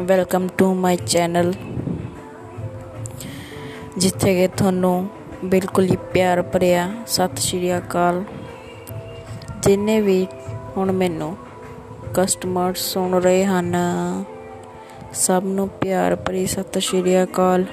Welcome to my channel ਜਿੱਥੇ ਕਿ ਤੁਹਾਨੂੰ ਬਿਲਕੁਲ ਹੀ ਪਿਆਰ ਭਰਿਆ ਸਤਿ ਸ਼੍ਰੀ ਅਕਾਲ। ਜਿੰਨੇ ਵੀ ਹੁਣ ਮੈਨੂੰ ਕਸਟਮਰ ਸੁਣ ਰਹੇ ਹਨ, ਸਭ ਨੂੰ ਪਿਆਰ ਭਰੀ ਸਤਿ ਸ਼੍ਰੀ ਅਕਾਲ।